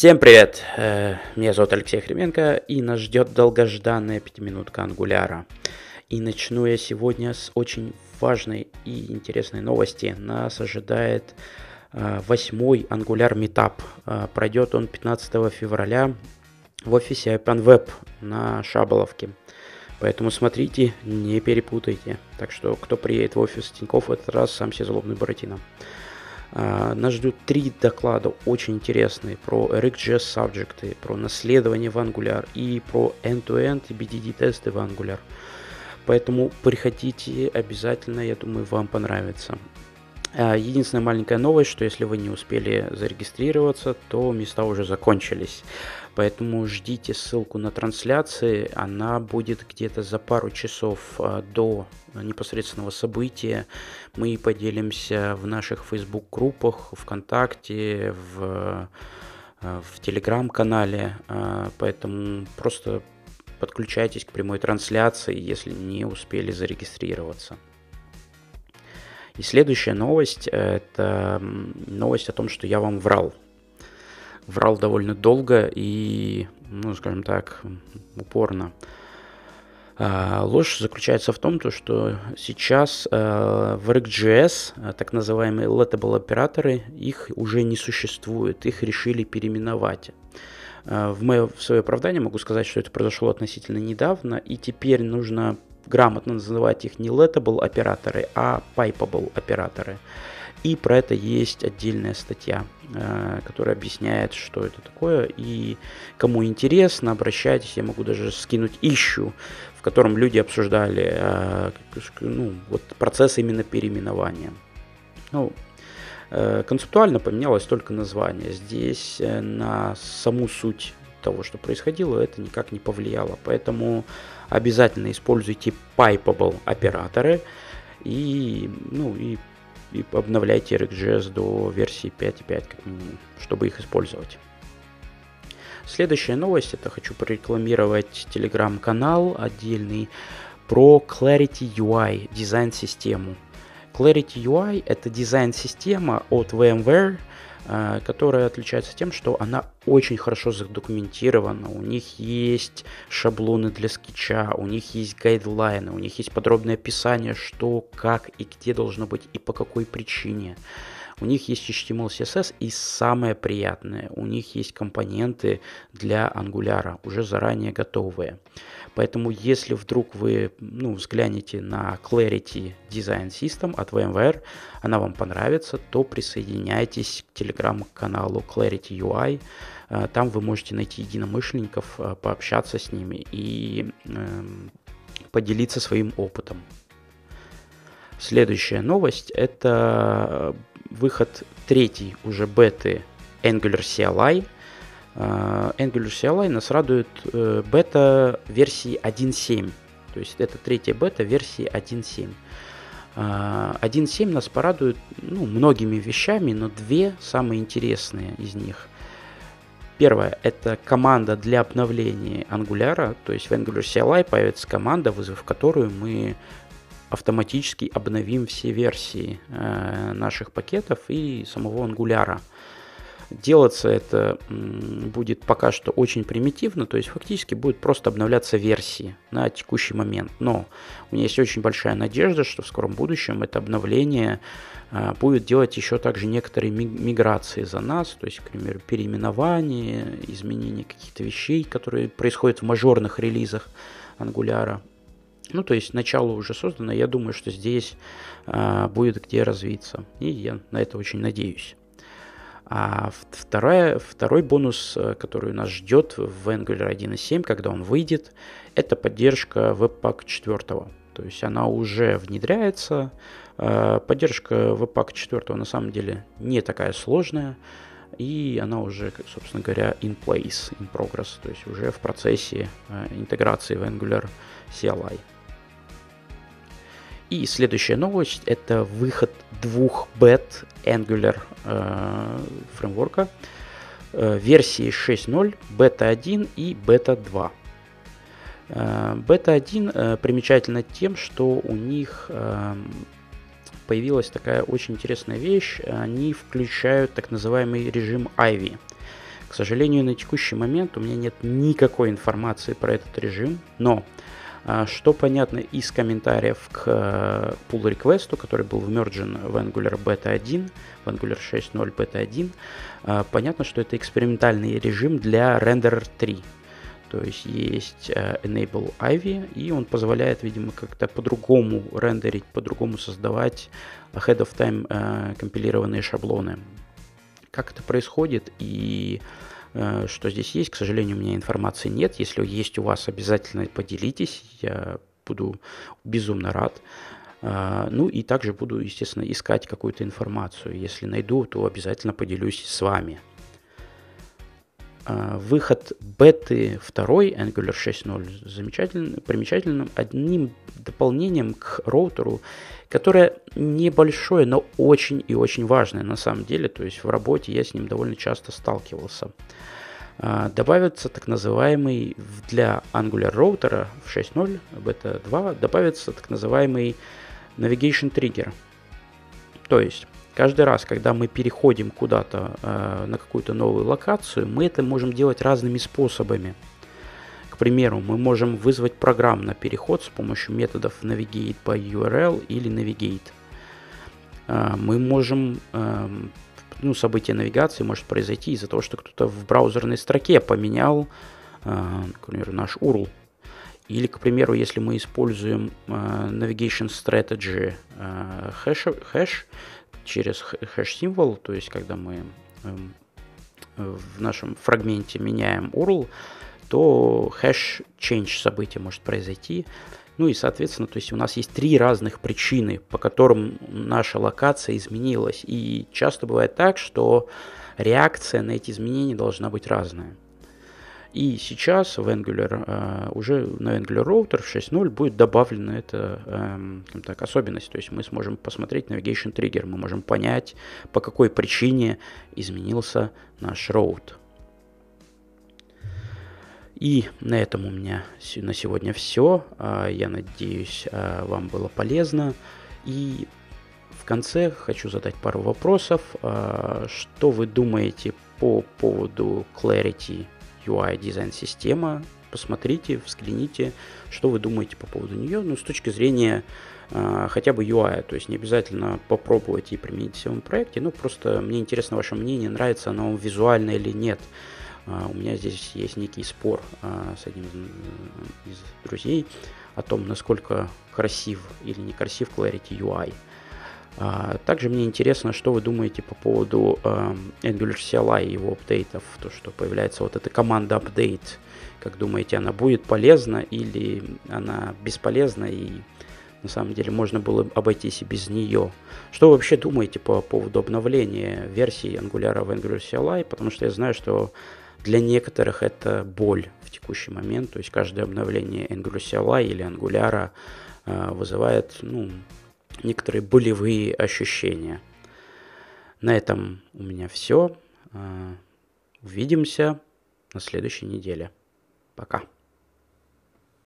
Всем привет! Э, меня зовут Алексей Хременко, и нас ждет долгожданная пятиминутка ангуляра. И начну я сегодня с очень важной и интересной новости. Нас ожидает э, восьмой ангуляр метап. Э, пройдет он 15 февраля в офисе OpenWeb на Шаболовке. Поэтому смотрите, не перепутайте. Так что, кто приедет в офис Тинькофф в этот раз, сам себе злобный Буратино. Нас ждут три доклада очень интересные про RxJS Subject, про наследование в Angular и про end-to-end и BDD тесты в Angular. Поэтому приходите обязательно, я думаю, вам понравится. А, единственная маленькая новость, что если вы не успели зарегистрироваться, то места уже закончились. Поэтому ждите ссылку на трансляции. Она будет где-то за пару часов а, до непосредственного события. Мы поделимся в наших Facebook-группах, ВКонтакте, в, а, в Телеграм-канале. Поэтому просто подключайтесь к прямой трансляции, если не успели зарегистрироваться. И следующая новость – это новость о том, что я вам врал. Врал довольно долго и, ну, скажем так, упорно. А, ложь заключается в том, то, что сейчас э, в RxJS э, так называемые lettable операторы, их уже не существует, их решили переименовать. Э, в мое в свое оправдание могу сказать, что это произошло относительно недавно, и теперь нужно грамотно называть их не lettable операторы, а pipeable операторы. И про это есть отдельная статья, э, которая объясняет, что это такое. И кому интересно, обращайтесь, я могу даже скинуть ищу, в котором люди обсуждали э, ну, вот процесс именно переименования. Ну, э, концептуально поменялось только название. Здесь на саму суть того, что происходило, это никак не повлияло. Поэтому обязательно используйте pipeable операторы и, ну, и, и обновляйте RxJS до версии 5.5 как минимум, чтобы их использовать. Следующая новость, это хочу прорекламировать телеграм-канал отдельный про Clarity UI, дизайн-систему. Clarity UI это дизайн-система от VMware, которая отличается тем, что она очень хорошо задокументирована, у них есть шаблоны для скетча, у них есть гайдлайны, у них есть подробное описание, что, как и где должно быть и по какой причине. У них есть HTML, CSS и самое приятное, у них есть компоненты для Angular, уже заранее готовые. Поэтому если вдруг вы ну, взглянете на Clarity Design System от VMware, она вам понравится, то присоединяйтесь к телеграм-каналу Clarity UI. Э, там вы можете найти единомышленников, э, пообщаться с ними и э, поделиться своим опытом. Следующая новость – это выход третьей уже беты Angular CLI – а, Angular CLI нас радует э, бета версии 1.7. То есть это третья бета версии 1.7. 1.7 нас порадует ну, многими вещами, но две самые интересные из них. Первое – это команда для обновления Angular, то есть в Angular CLI появится команда, вызвав которую мы автоматически обновим все версии э, наших пакетов и самого Angular. Делаться это будет пока что очень примитивно, то есть фактически будет просто обновляться версии на текущий момент. Но у меня есть очень большая надежда, что в скором будущем это обновление а, будет делать еще также некоторые миграции за нас, то есть, к примеру, переименование, изменение каких-то вещей, которые происходят в мажорных релизах Angular. Ну, то есть начало уже создано, я думаю, что здесь а, будет где развиться. И я на это очень надеюсь. А вторая, второй бонус, э, который нас ждет в Angular 1.7, когда он выйдет, это поддержка Webpack 4. То есть она уже внедряется. Э, поддержка Webpack 4 на самом деле не такая сложная. И она уже, собственно говоря, in place, in progress, то есть уже в процессе э, интеграции в Angular CLI. И следующая новость – это выход двух бет Angular э, фреймворка э, версии 6.0, бета 1 и бета 2. Э, бета 1 э, примечательна тем, что у них э, появилась такая очень интересная вещь. Они включают так называемый режим Ivy. К сожалению, на текущий момент у меня нет никакой информации про этот режим, но что понятно из комментариев к э, pull request, который был вмержен в Angular Beta 1, в Angular 6.0 Beta 1, а, понятно, что это экспериментальный режим для Renderer 3. То есть есть э, Enable Ivy, и он позволяет, видимо, как-то по-другому рендерить, по-другому создавать ahead of time э, компилированные шаблоны. Как это происходит и Э, что здесь есть. К сожалению, у меня информации нет. Если есть у вас, обязательно поделитесь. Я буду безумно рад. Э, ну и также буду, естественно, искать какую-то информацию. Если найду, то обязательно поделюсь с вами. Э, выход беты 2 Angular 6.0 замечательным, примечательным одним дополнением к роутеру которое небольшое, но очень и очень важное на самом деле. То есть в работе я с ним довольно часто сталкивался. А, добавится так называемый для Angular роутера в 6.0, Beta 2, добавится так называемый Navigation Trigger. То есть каждый раз, когда мы переходим куда-то э, на какую-то новую локацию, мы это можем делать разными способами примеру, мы можем вызвать программный переход с помощью методов navigate by URL или navigate. А, мы можем, эм, ну, событие навигации может произойти из-за того, что кто-то в браузерной строке поменял, а, например, наш URL. Или, к примеру, если мы используем а, navigation strategy хэш, хэш через хэш-символ, то есть когда мы эм, в нашем фрагменте меняем URL, то hash change события может произойти. Ну и, соответственно, то есть у нас есть три разных причины, по которым наша локация изменилась. И часто бывает так, что реакция на эти изменения должна быть разная. И сейчас в Angular, uh, уже на Angular Router в 6.0 будет добавлена эта uh, так, особенность. То есть мы сможем посмотреть Navigation Trigger, мы можем понять, по какой причине изменился наш роут. И на этом у меня на сегодня все. А, я надеюсь, а, вам было полезно. И в конце хочу задать пару вопросов. Что вы думаете по поводу Clarity UI дизайн система? Посмотрите, взгляните, что вы думаете по поводу нее, ну, с точки зрения хотя бы UI, то есть не обязательно попробовать и применить в своем проекте, но просто мне интересно ваше мнение, нравится оно визуально или нет. А, у меня здесь есть некий спор а, с одним из друзей о том, насколько красив или некрасив Clarity UI. Также мне интересно, что вы думаете по поводу Angular CLI и его апдейтов, то, что появляется вот эта команда update. Как думаете, она будет полезна или она бесполезна и на самом деле можно было обойтись и без нее. Что вы вообще думаете по поводу обновления версии Angular в Angular CLI? Потому что я знаю, что для некоторых это боль в текущий момент, то есть каждое обновление Angular CLI или Angular э, вызывает ну, некоторые болевые ощущения. На этом у меня все. Э, увидимся на следующей неделе. Пока.